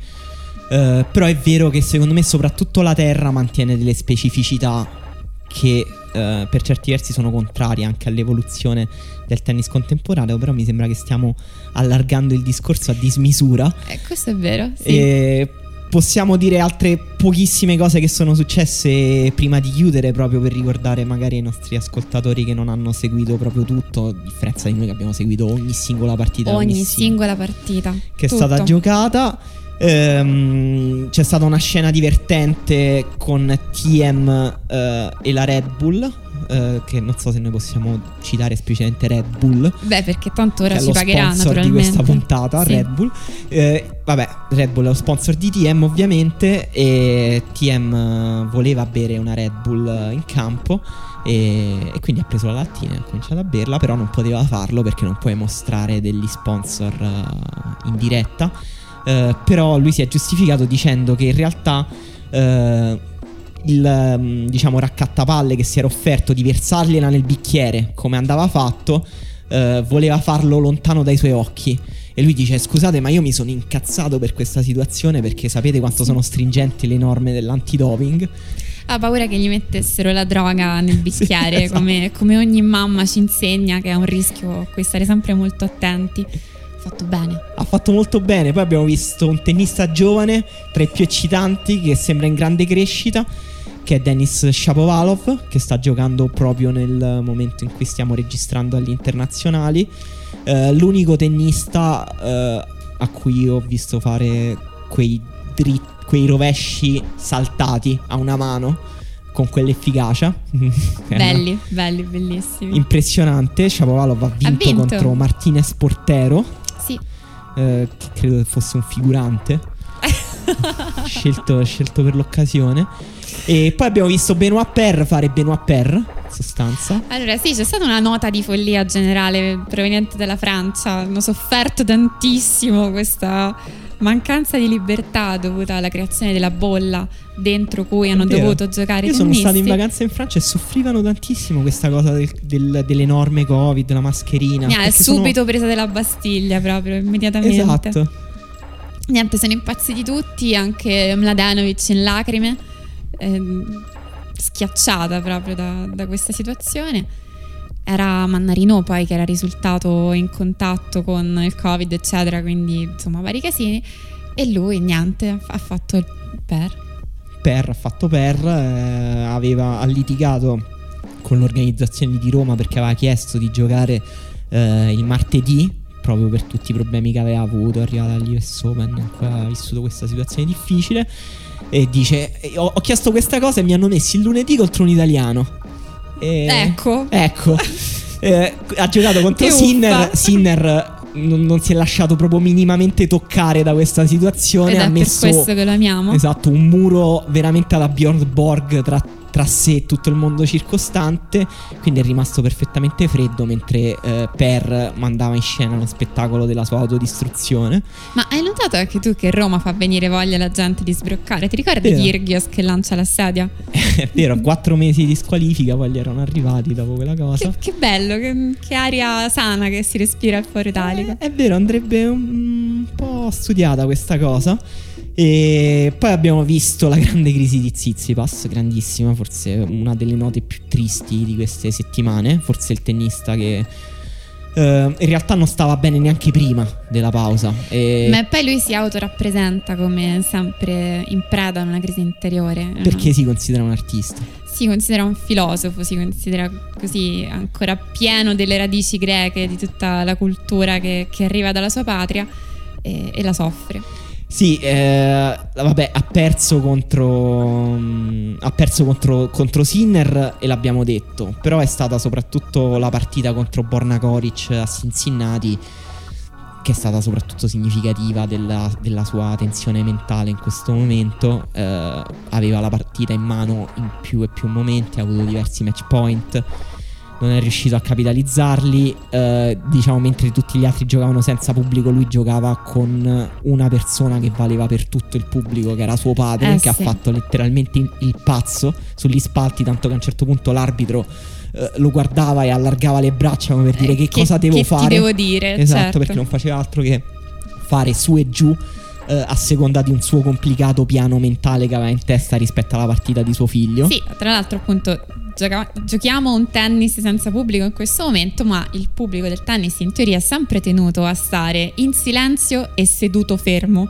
Eh, però è vero che secondo me soprattutto la terra mantiene delle specificità che eh, per certi versi sono contrarie anche all'evoluzione del tennis contemporaneo, però mi sembra che stiamo allargando il discorso a dismisura. Eh, questo è vero, sì. E possiamo dire altre pochissime cose che sono successe prima di chiudere, proprio per ricordare magari ai nostri ascoltatori che non hanno seguito proprio tutto, a differenza di noi che abbiamo seguito ogni singola partita. Ogni sing- singola partita. che è tutto. stata giocata. Ehm, c'è stata una scena divertente con TM eh, e la Red Bull. eh, che non so se noi possiamo citare esplicitamente Red Bull Beh, perché tanto ora ci lo pagherà sponsor di naturalmente. questa puntata, Sì. Red Bull. Eh, vabbè, Red Bull è lo sponsor di TM ovviamente e TM eh, voleva bere una Red Bull in campo e, e quindi ha preso la lattina e ha cominciato a berla, però non poteva farlo perché non puoi mostrare degli sponsor eh, in diretta. Eh, però lui si è giustificato dicendo che in realtà eh, il mm, diciamo raccattapalle che si era offerto di versargliela nel bicchiere come andava fatto eh, voleva farlo lontano dai suoi occhi e lui dice scusate ma io mi sono incazzato per questa situazione perché sapete quanto sono stringenti le norme dell'antidoping Ha paura che gli mettessero la droga nel bicchiere, Sì, esatto. come, come ogni mamma ci insegna che è un rischio a cui stare sempre molto attenti. Fatto bene. ha fatto molto bene poi abbiamo visto un tennista giovane tra i più eccitanti che sembra in grande crescita che è Denis Shapovalov che sta giocando proprio nel momento in cui stiamo registrando agli internazionali Eh, l'unico tennista eh, a cui ho visto fare quei, dri- quei rovesci saltati a una mano con quell'efficacia Belli, belli, bellissimi. impressionante Shapovalov ha vinto, vinto. contro Martinez Portero. Eh, che credo fosse un figurante. Scelto, scelto per l'occasione. E poi abbiamo visto Benoit Per fare Benoit Per in sostanza. Allora, sì, c'è stata una nota di follia generale proveniente dalla Francia. Hanno sofferto tantissimo questa mancanza di libertà dovuta alla creazione della bolla dentro cui hanno dovuto giocare io sono stato in tennisti. vacanza in Francia e soffrivano tantissimo questa cosa del- del- delle norme covid la mascherina ha perché sono- subito presa della Bastiglia proprio immediatamente. esatto Niente, sono impazziti tutti, anche Mladenovic in lacrime. eh, schiacciata proprio da, da questa situazione. Era Mannarino poi che era risultato in contatto con il Covid, eccetera, quindi insomma vari casini. E lui niente, ha fatto il per. Per, ha fatto per, eh, aveva litigato con l'organizzazione di Roma perché aveva chiesto di giocare eh, il martedì proprio per tutti i problemi che aveva avuto, arrivata agli US Open, ha vissuto questa situazione difficile e dice ho, ho, chiesto questa cosa e mi hanno messo il lunedì contro un italiano. E, ecco. Ecco. eh, ha giocato contro Sinner, Sinner non, non, si è lasciato proprio minimamente toccare da questa situazione. Ed ha messo. Esatto, un muro veramente alla Bjorn Borg tra tra sé e tutto il mondo circostante, quindi è rimasto perfettamente freddo mentre eh, Per mandava in scena lo spettacolo della sua autodistruzione. Ma hai notato anche tu che Roma fa venire voglia alla gente di sbroccare? Ti ricordi Kirgios che lancia la sedia? è vero, quattro mesi di squalifica poi gli erano arrivati dopo quella cosa. Che, che bello, che, che, aria sana che si respira al Foro Italico. Eh, è vero, andrebbe un, un po' studiata questa cosa. E poi abbiamo visto la grande crisi di Zizipas, grandissima, forse una delle note più tristi di queste settimane, forse il tennista che uh, in realtà non stava bene neanche prima della pausa. E... Ma poi lui si autorappresenta come sempre in preda a una crisi interiore. Perché no? si considera un artista? Si considera un filosofo, si considera così ancora pieno delle radici greche, di tutta la cultura che, che arriva dalla sua patria e, e la soffre. Sì, eh, vabbè, ha perso contro. Mh, ha perso contro, contro, Sinner e l'abbiamo detto. Però è stata soprattutto la partita contro Borna Koric a Cincinnati. Che è stata soprattutto significativa della, della sua tensione mentale in questo momento. Eh, aveva la partita in mano in più e più momenti, ha avuto diversi match point non è riuscito a capitalizzarli. Eh, diciamo, mentre tutti gli altri giocavano senza pubblico, lui giocava con una persona che valeva per tutto il pubblico, che era suo padre, eh, che sì. ha fatto letteralmente il pazzo sugli spalti, tanto che a un certo punto l'arbitro. Eh, lo guardava e allargava le braccia come per dire che, che cosa devo che fare. Che devo dire? Esatto, certo. perché non faceva altro che fare su e giù eh, a seconda di un suo complicato piano mentale che aveva in testa rispetto alla partita di suo figlio. Sì, tra l'altro appunto gioca- giochiamo un tennis senza pubblico in questo momento, ma il pubblico del tennis in teoria è sempre tenuto a stare in silenzio e seduto fermo.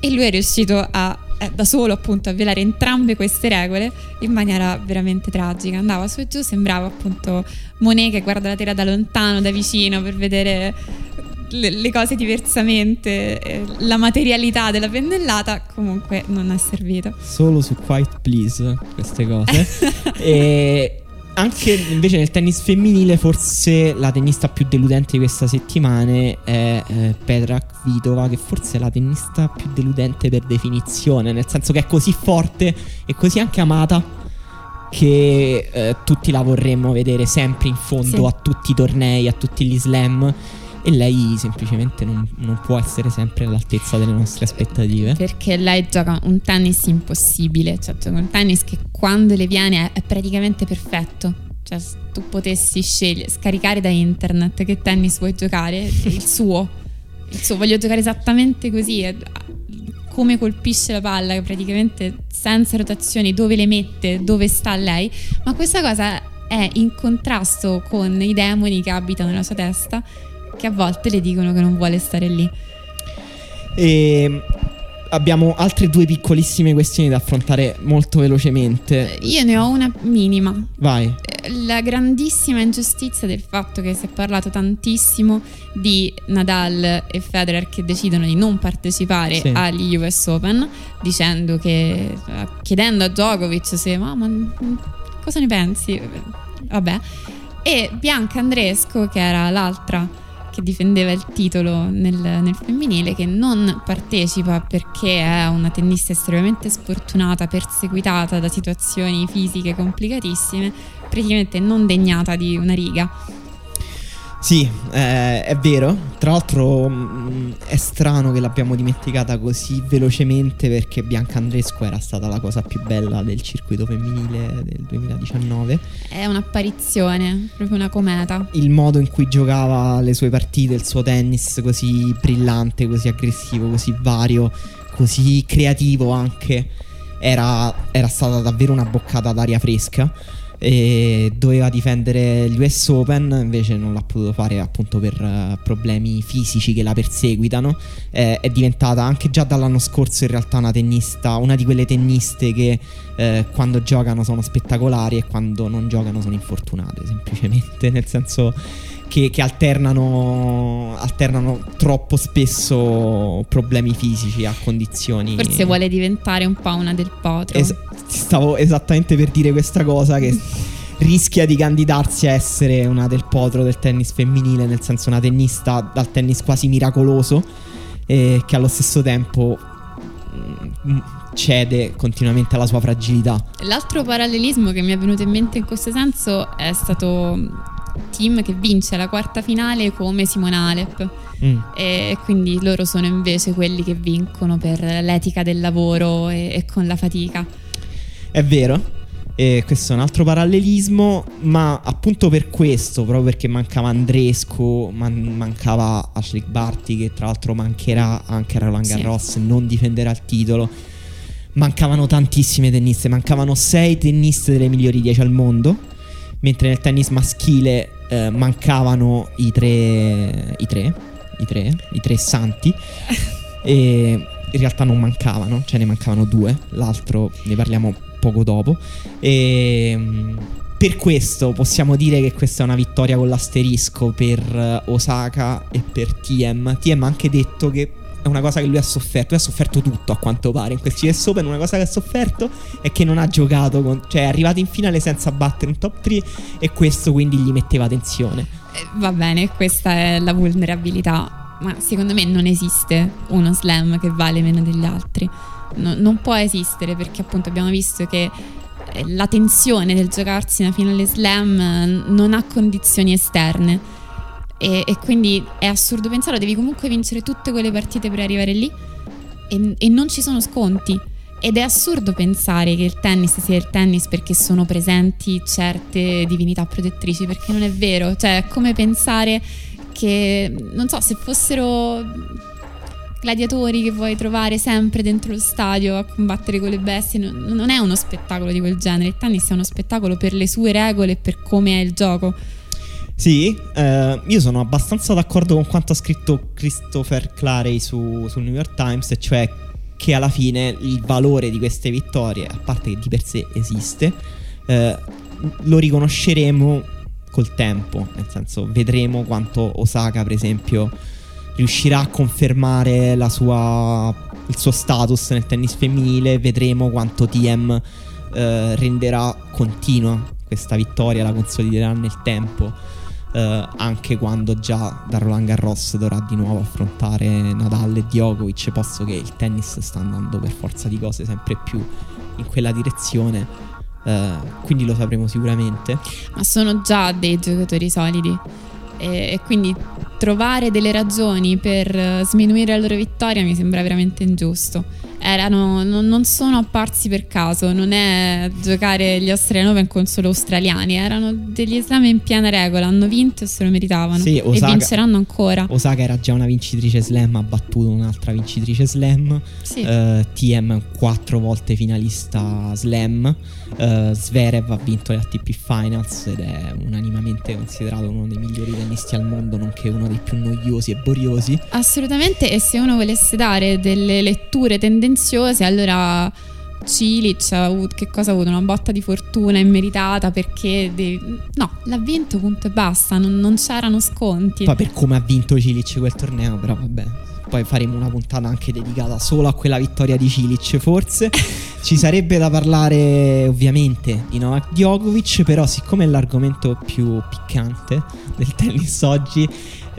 E lui è riuscito a, eh, da solo appunto a violare entrambe queste regole in maniera veramente tragica. Andava su e giù, sembrava appunto Monet che guarda la terra da lontano, da vicino per vedere le, le cose diversamente, eh, la materialità della pennellata comunque non è servita. Solo su Quiet Please queste cose. e anche invece nel tennis femminile forse la tennista più deludente di questa settimana è eh, Petra Kvitova che forse è la tennista più deludente per definizione nel senso che è così forte e così anche amata che eh, tutti la vorremmo vedere sempre in fondo sì. a tutti i tornei, a tutti gli slam e lei semplicemente non, non, può essere sempre all'altezza delle nostre aspettative. Perché lei gioca un tennis impossibile, cioè gioca un tennis che quando le viene è, praticamente perfetto. Cioè, se tu potessi scegliere, scaricare da internet che tennis vuoi giocare, il suo. Il suo, voglio giocare esattamente così. Come colpisce la palla, praticamente senza rotazioni, dove le mette, dove sta lei. Ma questa cosa è in contrasto con i demoni che abitano nella sua testa che a volte le dicono che non vuole stare lì. E abbiamo altre due piccolissime questioni da affrontare molto velocemente. Io ne ho una minima. Vai. La grandissima ingiustizia del fatto che si è parlato tantissimo di Nadal e Federer che decidono di non partecipare sì. agli US Open, dicendo che chiedendo a Djokovic se ma, ma cosa ne pensi? Vabbè. E Bianca Andresco, che era l'altra che difendeva il titolo nel, nel, femminile, che non partecipa perché è una tennista estremamente sfortunata, perseguitata da situazioni fisiche complicatissime, praticamente non degnata di una riga. Sì, eh, è vero. Tra l'altro mh, mm, è strano che l'abbiamo dimenticata così velocemente perché Bianca Andresco era stata la cosa più bella del circuito femminile del 2019. È un'apparizione, proprio una cometa. Il modo in cui giocava le sue partite, il suo tennis così brillante, così aggressivo, così vario, così creativo anche era, era stata davvero una boccata d'aria fresca e doveva difendere gli US Open, invece non l'ha potuto fare appunto per uh, problemi fisici che la perseguitano. Eh, è diventata anche già dall'anno scorso in realtà una tennista, una di quelle tenniste che eh, quando giocano sono spettacolari e quando non giocano sono infortunate, semplicemente, nel senso che, che alternano, alternano, troppo spesso problemi fisici a condizioni. Forse vuole diventare un po' una del potro. Es- stavo esattamente per dire questa cosa che rischia di candidarsi a essere una del potro del tennis femminile, nel senso una tennista dal tennis quasi miracoloso e che allo stesso tempo mm, cede continuamente alla sua fragilità. L'altro parallelismo che mi è venuto in mente in questo senso è stato team che vince la quarta finale come Simona Alep. Mm. E quindi loro sono invece quelli che vincono per l'etica del lavoro e, e con la fatica. È vero, e questo è un altro parallelismo, ma appunto per questo, proprio perché mancava Andresco, man- mancava Ashley Barty, che tra l'altro mancherà anche a Roland Garros, sì. non difenderà il titolo. Mancavano tantissime tenniste, mancavano sei tenniste delle migliori 10 al mondo mentre nel tennis maschile eh, mancavano i tre, i tre, i tre, i tre santi. e in realtà non mancavano, cioè ne mancavano due, l'altro ne parliamo poco dopo. E mm, per questo possiamo dire che questa è una vittoria con l'asterisco per eh, Osaka e per TM. TM ha anche detto che è una cosa che lui ha sofferto. Lui ha sofferto tutto a quanto pare in questi US Open. Una cosa che ha sofferto è che non ha giocato, con, cioè è arrivato in finale senza battere un top 3 e questo quindi gli metteva tensione. Eh, va bene, questa è la vulnerabilità, ma secondo me non esiste uno slam che vale meno degli altri. No, non può esistere perché appunto abbiamo visto che eh, la tensione del giocarsi una finale slam non ha condizioni esterne e, e, quindi è assurdo pensarlo, devi comunque vincere tutte quelle partite per arrivare lì e, e non ci sono sconti. Ed è assurdo pensare che il tennis sia il tennis perché sono presenti certe divinità protettrici, perché non è vero. Cioè, è come pensare che, non so, se fossero gladiatori che vuoi trovare sempre dentro lo stadio a combattere con le bestie, non è uno spettacolo di quel genere. Il tennis è uno spettacolo per le sue regole e per come è il gioco. Sì, eh, io sono abbastanza d'accordo con quanto ha scritto Christopher Clarey su, sul New York Times, cioè che alla fine il valore di queste vittorie, a parte che di per sé esiste, eh, lo riconosceremo col tempo, nel senso vedremo quanto Osaka, per esempio, riuscirà a confermare sua, il suo status nel tennis femminile, vedremo quanto TM eh, renderà continua questa vittoria, la consoliderà nel tempo eh, anche quando già da Roland Garros dovrà di nuovo affrontare Nadal e Djokovic, posto che il tennis sta andando per forza di cose sempre più in quella direzione. Uh, quindi lo sapremo sicuramente. Ma sono già dei giocatori solidi e, e, quindi trovare delle ragioni per sminuire la loro vittoria mi sembra veramente ingiusto erano, non, non, sono apparsi per caso, non è giocare gli Australian Open con solo australiani, erano degli esami in piena regola, hanno vinto e se lo meritavano sì, Osaka, e vinceranno ancora. Osaka era già una vincitrice slam, ha battuto un'altra vincitrice slam, sì. uh, TM quattro volte finalista slam, uh, Zverev ha vinto le ATP Finals ed è unanimamente considerato uno dei migliori tennisti al mondo, nonché uno dei più noiosi e boriosi. Assolutamente, e se uno volesse dare delle letture tendenziose, allora Cilic ha avuto, che cosa ha avuto? Una botta di fortuna immeritata perché devi, no, l'ha vinto punto e basta, non, non c'erano sconti. Poi per come ha vinto Cilic quel torneo, però vabbè. Poi faremo una puntata anche dedicata solo a quella vittoria di Cilic, forse. Ci sarebbe da parlare ovviamente di Novak Djokovic, però siccome è l'argomento più piccante del tennis oggi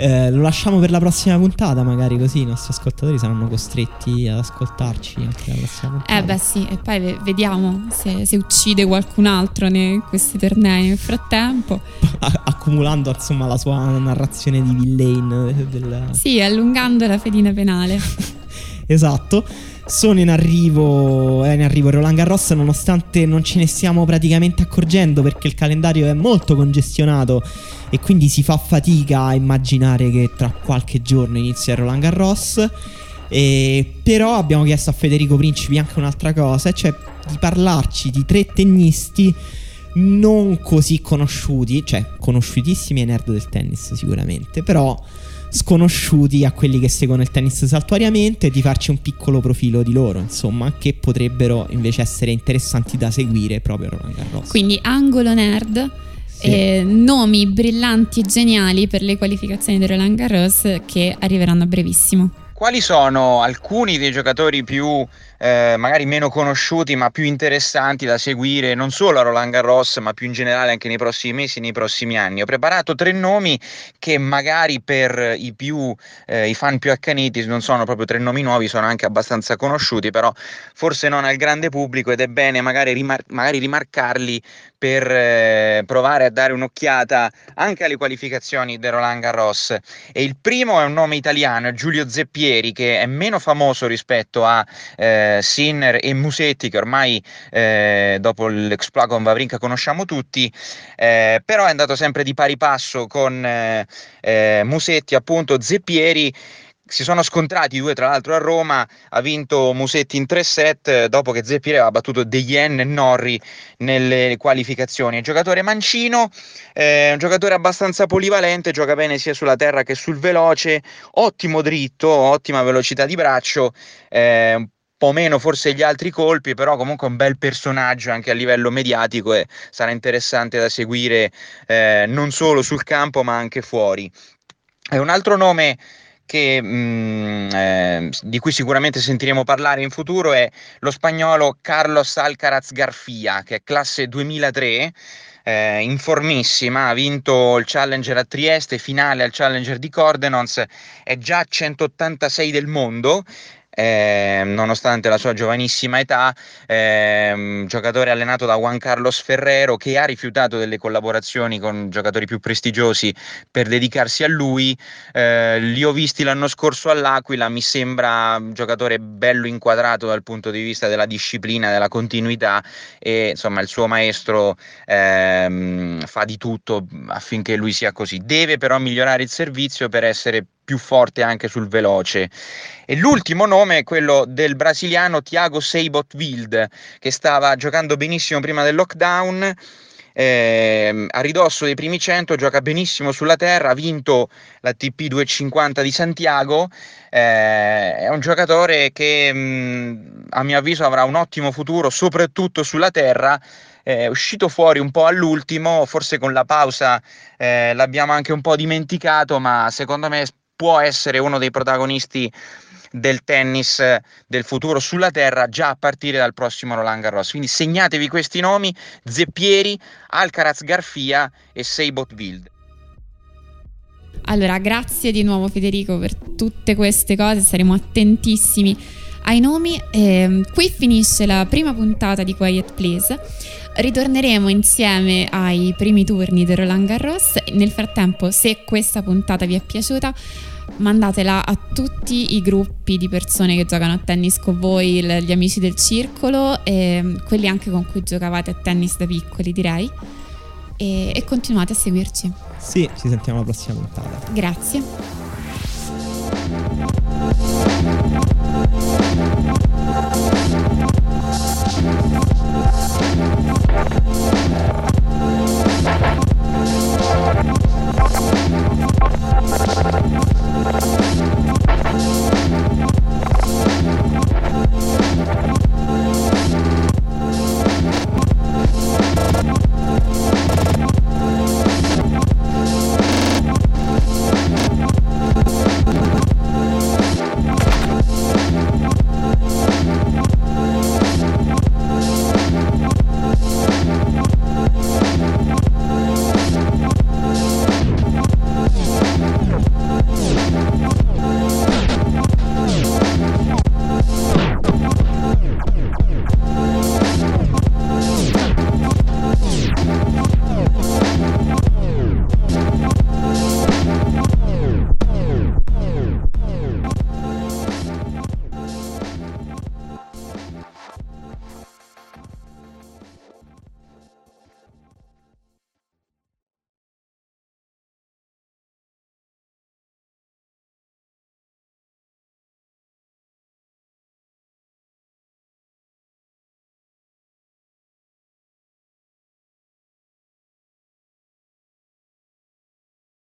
eh, lo lasciamo per la prossima puntata, magari così i nostri ascoltatori saranno costretti ad ascoltarci anche la prossima puntata. Eh beh sì, e poi vediamo se, se uccide qualcun altro in questi tornei nel frattempo. Accumulando insomma la sua narrazione di villain. Del... Sì, allungando la fedina penale. esatto sono in arrivo, è in arrivo Roland Garros nonostante non ce ne stiamo praticamente accorgendo perché il calendario è molto congestionato e quindi si fa fatica a immaginare che tra qualche giorno inizia Roland Garros. E, però abbiamo chiesto a Federico Principi anche un'altra cosa, cioè di parlarci di tre tennisti non così conosciuti, cioè conosciutissimi ai nerd del tennis sicuramente, però sconosciuti a quelli che seguono il tennis saltuariamente e di farci un piccolo profilo di loro, insomma, che potrebbero invece essere interessanti da seguire proprio a Roland Garros. Quindi angolo nerd. Sì. Eh, nomi brillanti e geniali per le qualificazioni di Roland Garros che arriveranno a brevissimo. Quali sono alcuni dei giocatori più eh, magari meno conosciuti ma più interessanti da seguire non solo a Roland Garros ma più in generale anche nei prossimi mesi nei prossimi anni. Ho preparato tre nomi che magari per i, più, eh, i fan più accaniti non sono proprio tre nomi nuovi, sono anche abbastanza conosciuti, però forse non al grande pubblico ed è bene magari, rimar- magari rimarcarli per eh, provare a dare un'occhiata anche alle qualificazioni del Roland Garros. E il primo è un nome italiano, Giulio Zeppieri, che è meno famoso rispetto a eh, Sinner e Musetti che ormai eh, dopo l'exploit con Vavrinka conosciamo tutti, eh, però è andato sempre di pari passo con eh, eh, Musetti, appunto Zeppieri. Si sono scontrati due tra l'altro a Roma, ha vinto Musetti in tre set dopo che Zeppieri aveva battuto De Yen e Norri nelle qualificazioni. Un giocatore mancino, eh, un giocatore abbastanza polivalente, gioca bene sia sulla terra che sul veloce, ottimo dritto, ottima velocità di braccio, eh, po' meno forse gli altri colpi, però comunque un bel personaggio anche a livello mediatico e sarà interessante da seguire eh, non solo sul campo ma anche fuori. E un altro nome che, mh, mm, eh, di cui sicuramente sentiremo parlare in futuro è lo spagnolo Carlos Alcaraz Garfia, che è classe 2003. Eh, informissima, ha vinto il Challenger a Trieste, finale al Challenger di Cordenons, è già 186 del mondo eh, nonostante la sua giovanissima età, eh, giocatore allenato da Juan Carlos Ferrero che ha rifiutato delle collaborazioni con giocatori più prestigiosi per dedicarsi a lui. Eh, li ho visti l'anno scorso all'Aquila, mi sembra un giocatore bello inquadrato dal punto di vista della disciplina, della continuità e insomma il suo maestro ehm, fa di tutto affinché lui sia così. Deve però migliorare il servizio per essere più forte anche sul veloce. E l'ultimo nome è quello del brasiliano Thiago Seibot Wild, che stava giocando benissimo prima del lockdown. Eh, a ridosso dei primi 100 gioca benissimo sulla terra ha vinto la TP 250 di Santiago eh, è un giocatore che mh, mm, a mio avviso avrà un ottimo futuro soprattutto sulla terra è uscito fuori un po' all'ultimo forse con la pausa eh, l'abbiamo anche un po' dimenticato ma secondo me può essere uno dei protagonisti del tennis del futuro sulla terra già a partire dal prossimo Roland Garros. Quindi segnatevi questi nomi: Zeppieri, Alcaraz Garfia e Seibot Wild. Allora, grazie di nuovo Federico per tutte queste cose, saremo attentissimi ai nomi. Eh, qui finisce la prima puntata di Quiet Please. Ritorneremo insieme ai primi turni del Roland Garros. Nel frattempo, se questa puntata vi è piaciuta, mandatela a tutti i gruppi di persone che giocano a tennis con voi, gli amici del circolo, e quelli anche con cui giocavate a tennis da piccoli, direi. E, e continuate a seguirci. Sì, ci sentiamo alla prossima puntata. Grazie.